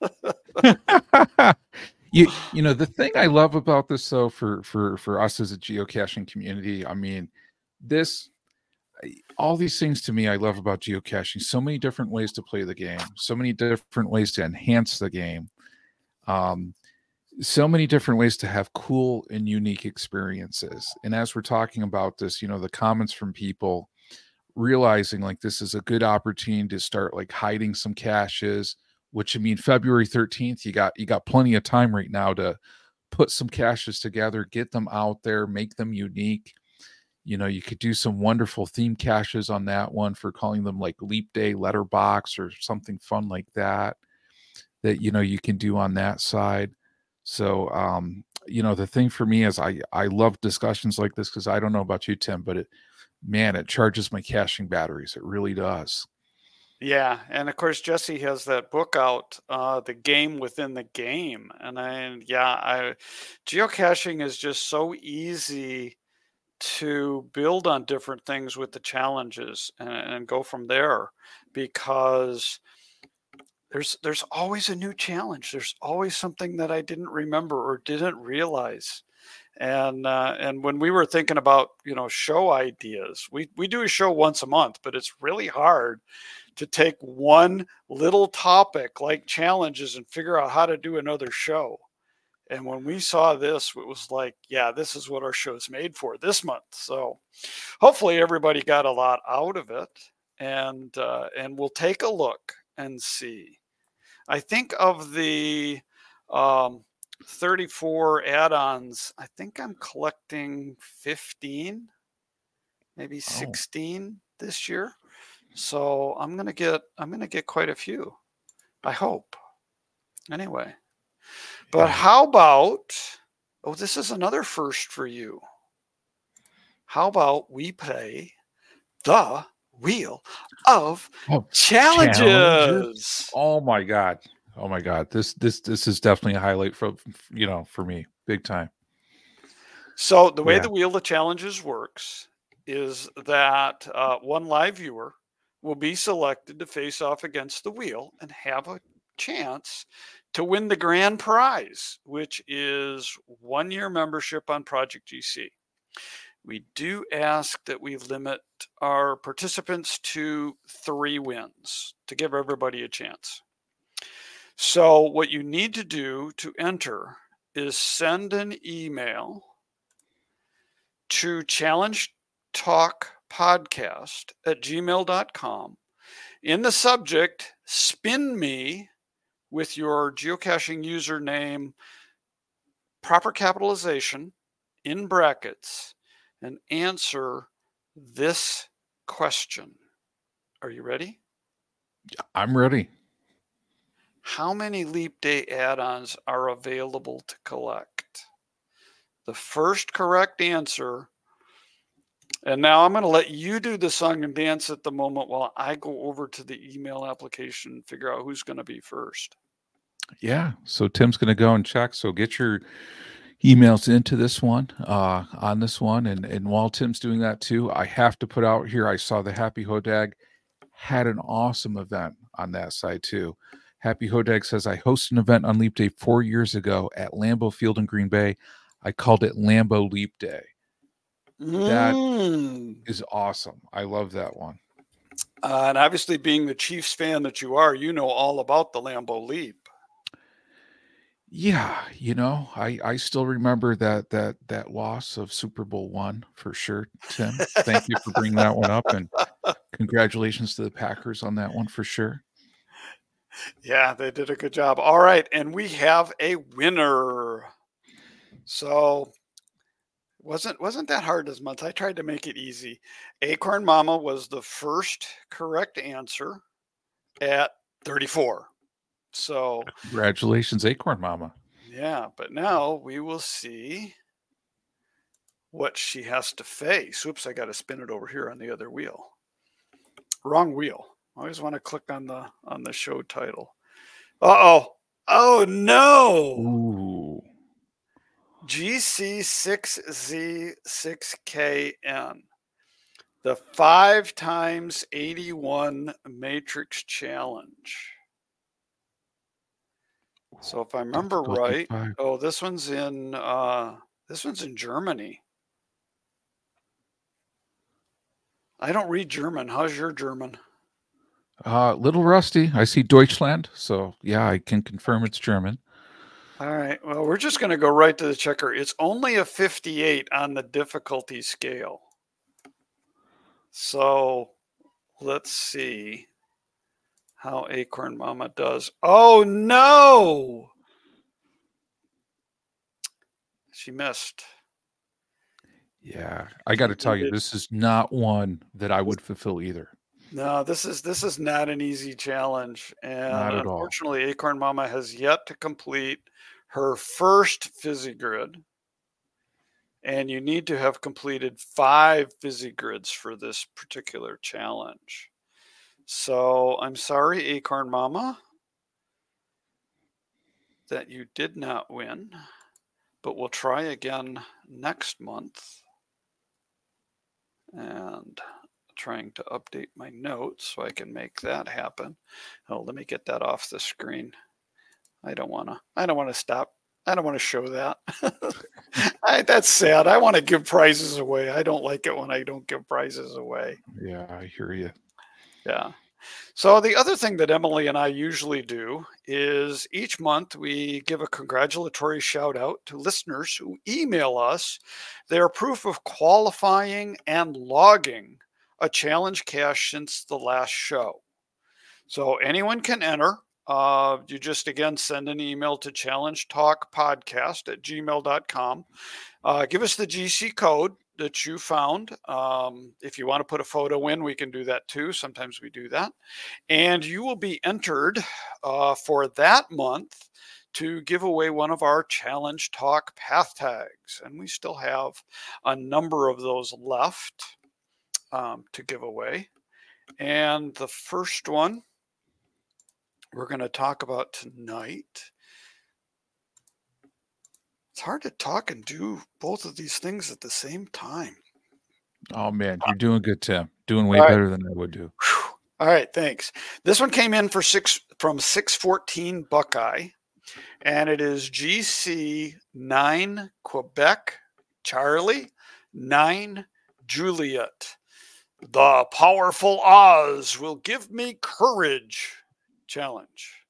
you you know the thing I love about this though for for for us as a geocaching community, I mean, this all these things to me I love about geocaching. So many different ways to play the game, so many different ways to enhance the game. Um so many different ways to have cool and unique experiences. And as we're talking about this, you know, the comments from people realizing like this is a good opportunity to start like hiding some caches which I mean February 13th you got you got plenty of time right now to put some caches together get them out there make them unique. You know you could do some wonderful theme caches on that one for calling them like leap day letterbox or something fun like that that you know you can do on that side. So um you know the thing for me is i i love discussions like this because i don't know about you tim but it man it charges my caching batteries it really does Yeah, and of course Jesse has that book out, uh, the game within the game, and I yeah, I geocaching is just so easy to build on different things with the challenges and, and go from there because there's there's always a new challenge. There's always something that I didn't remember or didn't realize. And uh, and when we were thinking about you know show ideas, we we do a show once a month, but it's really hard to take one little topic like challenges and figure out how to do another show. And when we saw this, it was like, yeah, this is what our show is made for this month. So hopefully everybody got a lot out of it, and uh, and we'll take a look and see. I think of the um, 34 add-ons. I think I'm collecting 15, maybe 16 this year. So I'm gonna get I'm gonna get quite a few. I hope. Anyway. But how about oh this is another first for you. How about we play the wheel of Oh, challenges? challenges? oh my god oh my god this this this is definitely a highlight for you know for me big time So the way Yeah. the wheel of challenges works is that uh, one live viewer will be selected to face off against the wheel and have a chance to win the grand prize, which is one year membership on Project GC. We do ask that we limit our participants to three wins to give everybody a chance. So, what you need to do to enter is send an email to challenge talk podcast at gmail.com. In the subject, spin me with your geocaching username, proper capitalization in brackets, and answer this question. Are you ready? I'm ready. How many leap day add ons are available to collect? The first correct answer. And now I'm going to let you do the song and dance at the moment while I go over to the email application and figure out who's going to be first. Yeah. So Tim's going to go and check. So get your emails into this one, uh, on this one. And, and while Tim's doing that too, I have to put out here, I saw the Happy Hodag had an awesome event on that side too. Happy Hodag says, I hosted an event on Leap Day four years ago at Lambeau Field in Green Bay. I called it Lambeau Leap Day. That Mm. is awesome. I love that one. Uh, and obviously, being the Chiefs fan that you are, you know all about the Lambeau Leap. Yeah, you know, I I still remember that that that loss of Super Bowl one for sure. Tim, thank you for bringing that one up, and congratulations to the Packers on that one for sure. Yeah, they did a good job. All right, and we have a winner. So wasn't wasn't that hard this month. I tried to make it easy. Acorn Mama was the first correct answer at 34. So Congratulations, Acorn Mama. yeah, but now we will see what she has to face. Oops, I got to spin it over here on the other wheel. Wrong wheel. I always want to click on the on the show title. Uh oh. Oh no. Ooh, GC6Z6KN. The five times 81 matrix challenge. So if I remember right, oh, this one's in uh this one's in Germany. I don't read German. How's your German? Uh, little rusty. I see Deutschland, so yeah, I can confirm it's German. All right. Well, we're just going to go right to the checker. It's only a 58 on the difficulty scale. So let's see how Acorn Mama does. Oh, no. She missed. Yeah, I got to tell you, this is not one that I would fulfill either. No, this is this is not an easy challenge, and at all. unfortunately, Acorn Mama has yet to complete her first fizzy grid. And you need to have completed five fizzy grids for this particular challenge. So I'm sorry, Acorn Mama, that you did not win, but we'll try again next month. And trying to update my notes so I can make that happen. Oh, let me get that off the screen. I don't want to. I don't want to stop. I don't want to show that. I, that's sad. I want to give prizes away. I don't like it when I don't give prizes away. Yeah, I hear you. Yeah. So the other thing that Emily and I usually do is each month we give a congratulatory shout out to listeners who email us their proof of qualifying and logging a challenge cache since the last show. So anyone can enter. Uh, you just again send an email to challenge talk podcast at gmail.com. Uh, give us the GC code that you found. Um, if you want to put a photo in, we can do that too. Sometimes we do that. And you will be entered uh, for that month to give away one of our challenge talk path tags. And we still have a number of those left um, to give away. And the first one we're going to talk about tonight. It's hard to talk and do both of these things at the same time. Oh man, you're doing good, Tim. Doing way All right. better than I would do. All right, thanks. This one came in for six from 614 Buckeye, and it is GC 9 Quebec Charlie 9 Juliet. The powerful Oz will give me courage challenge.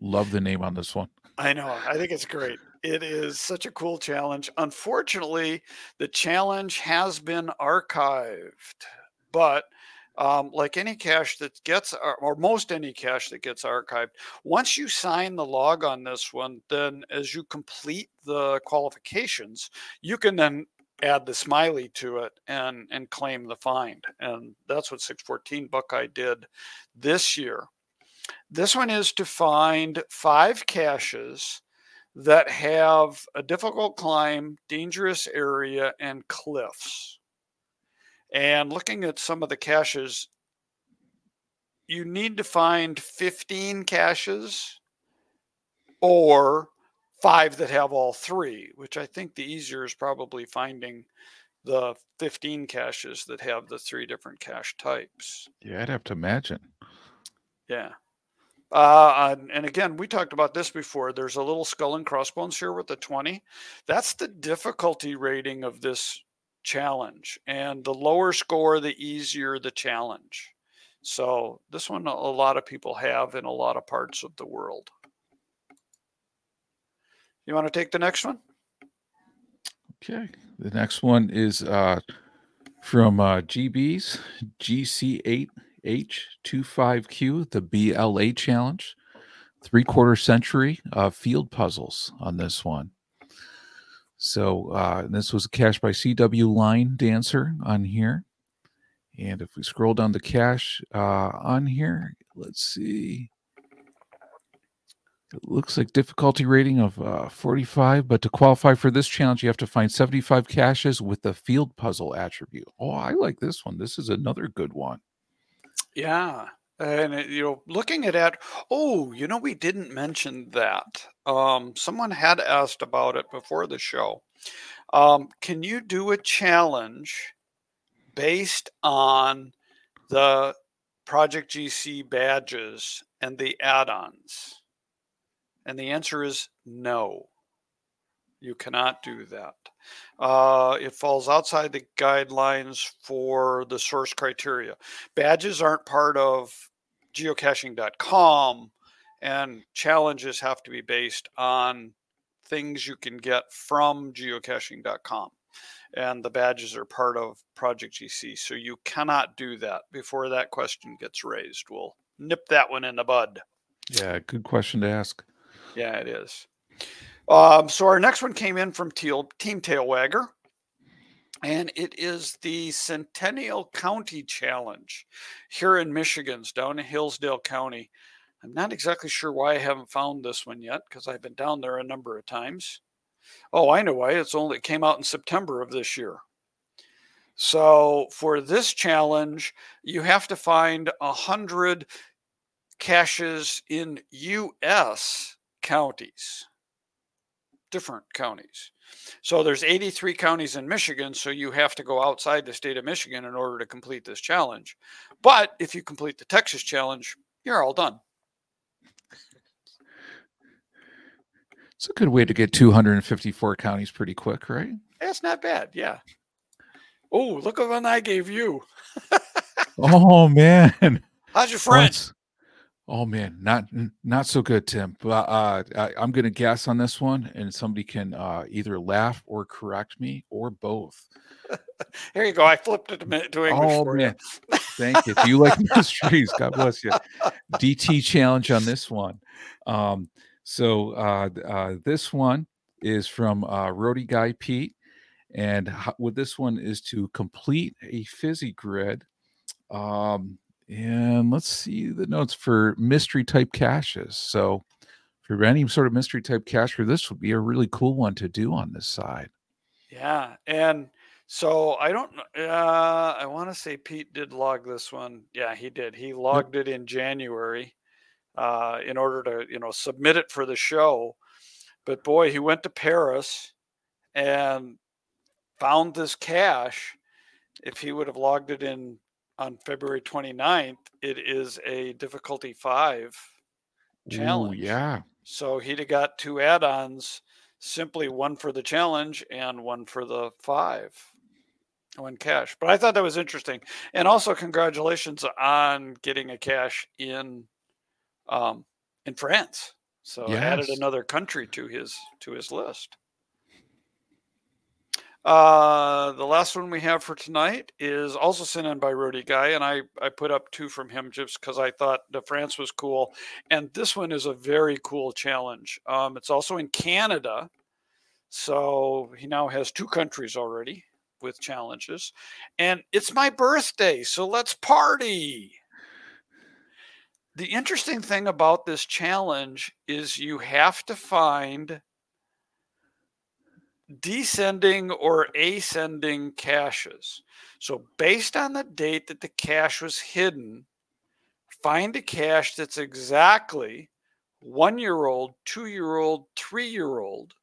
Love the name on this one. I know. I think it's great. It is such a cool challenge. Unfortunately, the challenge has been archived, but um, like any cache that gets, or most any cache that gets archived, once you sign the log on this one, then as you complete the qualifications, you can then add the smiley to it and and claim the find and that's what 614 buckeye did this year. This one is to find five caches that have a difficult climb dangerous area and cliffs. And looking at some of the caches you need to find 15 caches or five that have all three, which I think the easier is probably finding the 15 caches that have the three different cache types. Yeah, I'd have to imagine. Yeah. Uh, and, and again, we talked about this before. There's a little skull and crossbones here with the 20. That's the difficulty rating of this challenge. And the lower score, the easier the challenge. So this one, a lot of people have in a lot of parts of the world. You want to take the next one? Okay. The next one is uh, from uh, GB's GC8H25Q, the BLA challenge. Three quarter century of field puzzles on this one. So uh, this was a cache by CW Line Dancer on here. And if we scroll down the cache uh, on here, let's see. It looks like difficulty rating of uh, 45, but to qualify for this challenge, you have to find 75 caches with the field puzzle attribute. Oh, I like this one. This is another good one. Yeah. And you know, looking at it, oh, you know, we didn't mention that. Um, someone had asked about it before the show. Um, can you do a challenge based on the Project GC badges and the add-ons? And the answer is no. You cannot do that. Uh, it falls outside the guidelines for the source criteria. Badges aren't part of geocaching.com, and challenges have to be based on things you can get from geocaching.com. And the badges are part of Project GC. So you cannot do that before that question gets raised. We'll nip that one in the bud. Yeah, good question to ask. Yeah, it is. Um, so our next one came in from Teal, Team Tailwagger, and it is the Centennial County Challenge here in Michigan's down in Hillsdale County. I'm not exactly sure why I haven't found this one yet because I've been down there a number of times. Oh, I know why. It's only it came out in September of this year. So for this challenge, you have to find a hundred caches in U.S counties, different counties. So there's 83 counties in Michigan, so you have to go outside the state of Michigan in order to complete this challenge. But if you complete the Texas challenge, you're all done. It's a good way to get 254 counties pretty quick, right? That's not bad. Yeah. Oh, look at one I gave you. oh man. How's your friend? Oh man, not not so good, Tim. But uh, I, am going to guess on this one, and somebody can uh, either laugh or correct me, or both. Here you go. I flipped it to English oh, man. you. Thank you. Do you like mysteries? God bless you. DT challenge on this one. Um, so uh, uh, this one is from uh, Roadie Guy Pete, and what this one is to complete a fizzy grid. Um, and let's see the notes for mystery type caches. So, for any sort of mystery type cache, this would be a really cool one to do on this side. Yeah. And so I don't, uh, I want to say Pete did log this one. Yeah, he did. He logged yep. it in January uh, in order to, you know, submit it for the show. But boy, he went to Paris and found this cache. If he would have logged it in on February 29th, it is a difficulty five challenge. Ooh, yeah. So he'd have got two add ons, simply one for the challenge and one for the five, one cache. But I thought that was interesting. And also, congratulations on getting a cache in um, in France. So yes. added another country to his to his list. Uh, the last one we have for tonight is also sent in by Roadie Guy, and I, I put up two from him just because I thought the France was cool. And this one is a very cool challenge. Um, it's also in Canada. So he now has two countries already with challenges. And it's my birthday, so let's party. The interesting thing about this challenge is you have to find descending or ascending caches. So, based on the date that the cache was hidden, find a cache that's exactly one year old, two year old, three year old,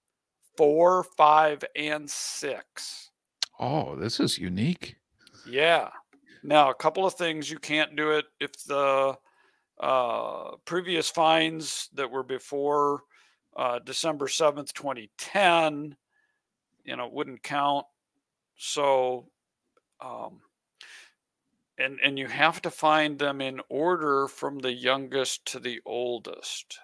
four, five, and six. Oh, this is unique. Yeah. Now, a couple of things you can't do it if the uh, previous finds that were before uh, December 7th, 2010, you know, wouldn't count. So, um, and and you have to find them in order from the youngest to the oldest.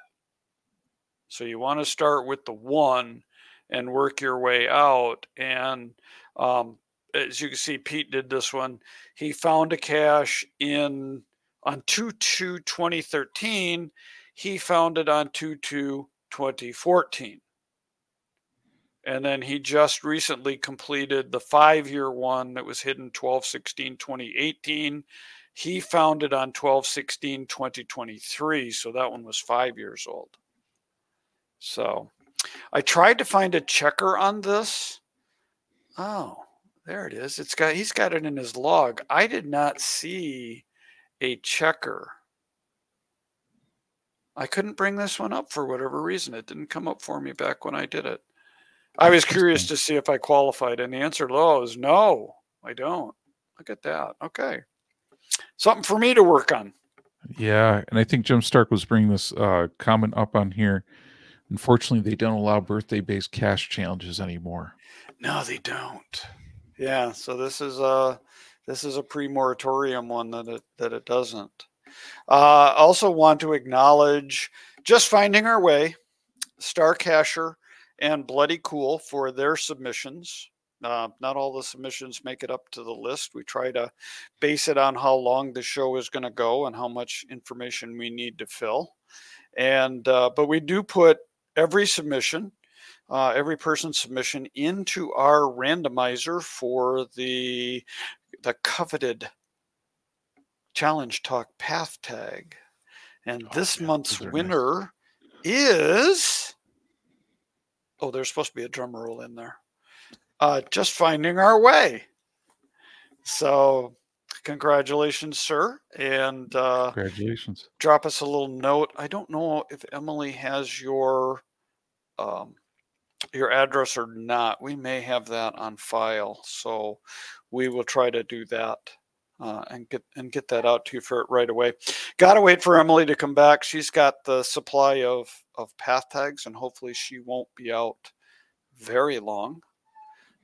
So you want to start with the one and work your way out. And um, as you can see, Pete did this one. He found a cache in on 2 2 2013. He found it on 2 2 2014. And then he just recently completed the five year one that was hidden 12 16 2018. He found it on 12 16 2023. So that one was five years old. So I tried to find a checker on this. Oh, there it is. It's got he's got it in his log. I did not see a checker. I couldn't bring this one up for whatever reason. It didn't come up for me back when I did it. I was curious to see if I qualified, and the answer low is no, I don't. Look at that. Okay. Something for me to work on. Yeah. And I think Jim Stark was bringing this uh, comment up on here. Unfortunately, they don't allow birthday based cache challenges anymore. No, they don't. Yeah. So this is a this is a pre-moratorium one that it that it doesn't. Uh, also want to acknowledge just finding our way, Star Cacher and Bloody Cool for their submissions. Uh, not all the submissions make it up to the list. We try to base it on how long the show is going to go and how much information we need to fill. And uh, but we do put every submission, uh, every person's submission into our randomizer for the the coveted challenge talk path tag. And oh, this month's winner nice. is Oh, there's supposed to be a drum roll in there. Uh, just finding our way. So, congratulations, sir, and uh, congratulations. Drop us a little note. I don't know if Emily has your um, your address or not. We may have that on file, so we will try to do that. Uh, and get and get that out to you for it right away. Got to wait for Emily to come back. She's got the supply of of path tags, and hopefully she won't be out very long.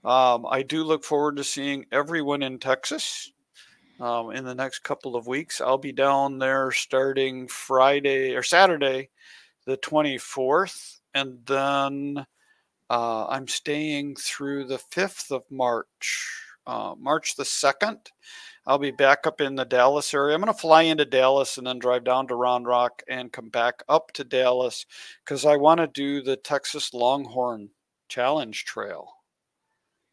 Um, I do look forward to seeing everyone in Texas um, in the next couple of weeks. I'll be down there starting Friday or Saturday, the 24th, and then uh, I'm staying through the 5th of March, uh, March the 2nd. I'll be back up in the Dallas area. I'm going to fly into Dallas and then drive down to Round Rock and come back up to Dallas because I want to do the Texas Longhorn Challenge Trail.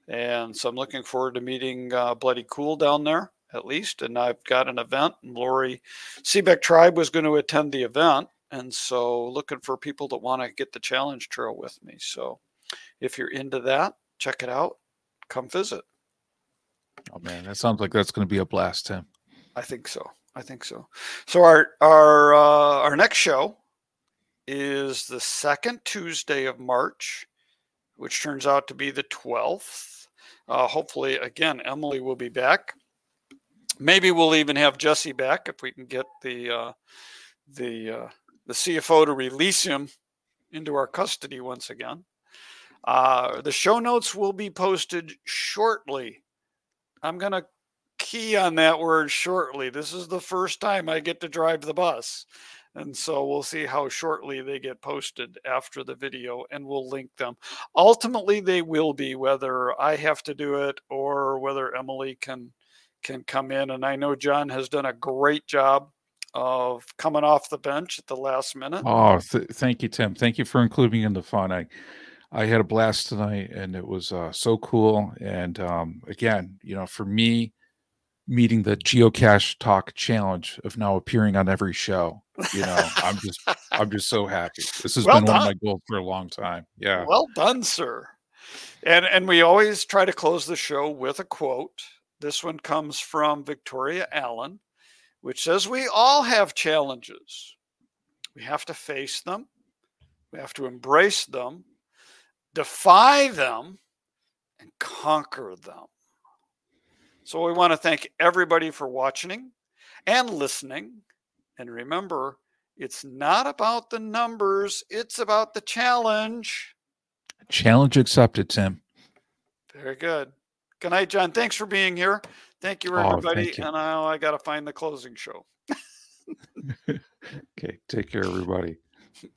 And so I'm looking forward to meeting uh, Bloody Cool down there at least. And I've got an event, and Lori Seebeck Tribe was going to attend the event. And so looking for people that want to get the challenge trail with me. So if you're into that, check it out. Come visit. Oh man, that sounds like that's going to be a blast, Tim. I think so. I think so. So our our uh, our next show is the second Tuesday of March, which turns out to be the twelfth. Uh, hopefully, again, Emily will be back. Maybe we'll even have Jesse back if we can get the uh, the uh, the CFO to release him into our custody once again. Uh, the show notes will be posted shortly I'm going to key on that word shortly. This is the first time I get to drive the bus. And so we'll see how shortly they get posted after the video and we'll link them. Ultimately they will be whether I have to do it or whether Emily can can come in and I know John has done a great job of coming off the bench at the last minute. Oh, th- thank you Tim. Thank you for including in the fun. I I had a blast tonight, and it was uh, so cool. And um, again, you know, for me, meeting the geocache talk challenge of now appearing on every show, you know, I'm just, I'm just so happy. This has Well been one of my goals for a long time. Yeah. Well done, sir. And and we always try to close the show with a quote. This one comes from Victoria Allen, which says we all have challenges. We have to face them. We have to embrace them, defy them, and conquer them. So we want to thank everybody for watching and listening. And remember, it's not about the numbers, it's about the challenge. Challenge accepted, Tim. Very good. Good night, John. Thanks for being here. Thank you, Oh, everybody. thank you. And now I got to find the closing show. Okay. Take care, everybody.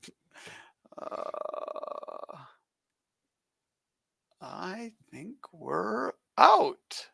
Uh, I think we're out.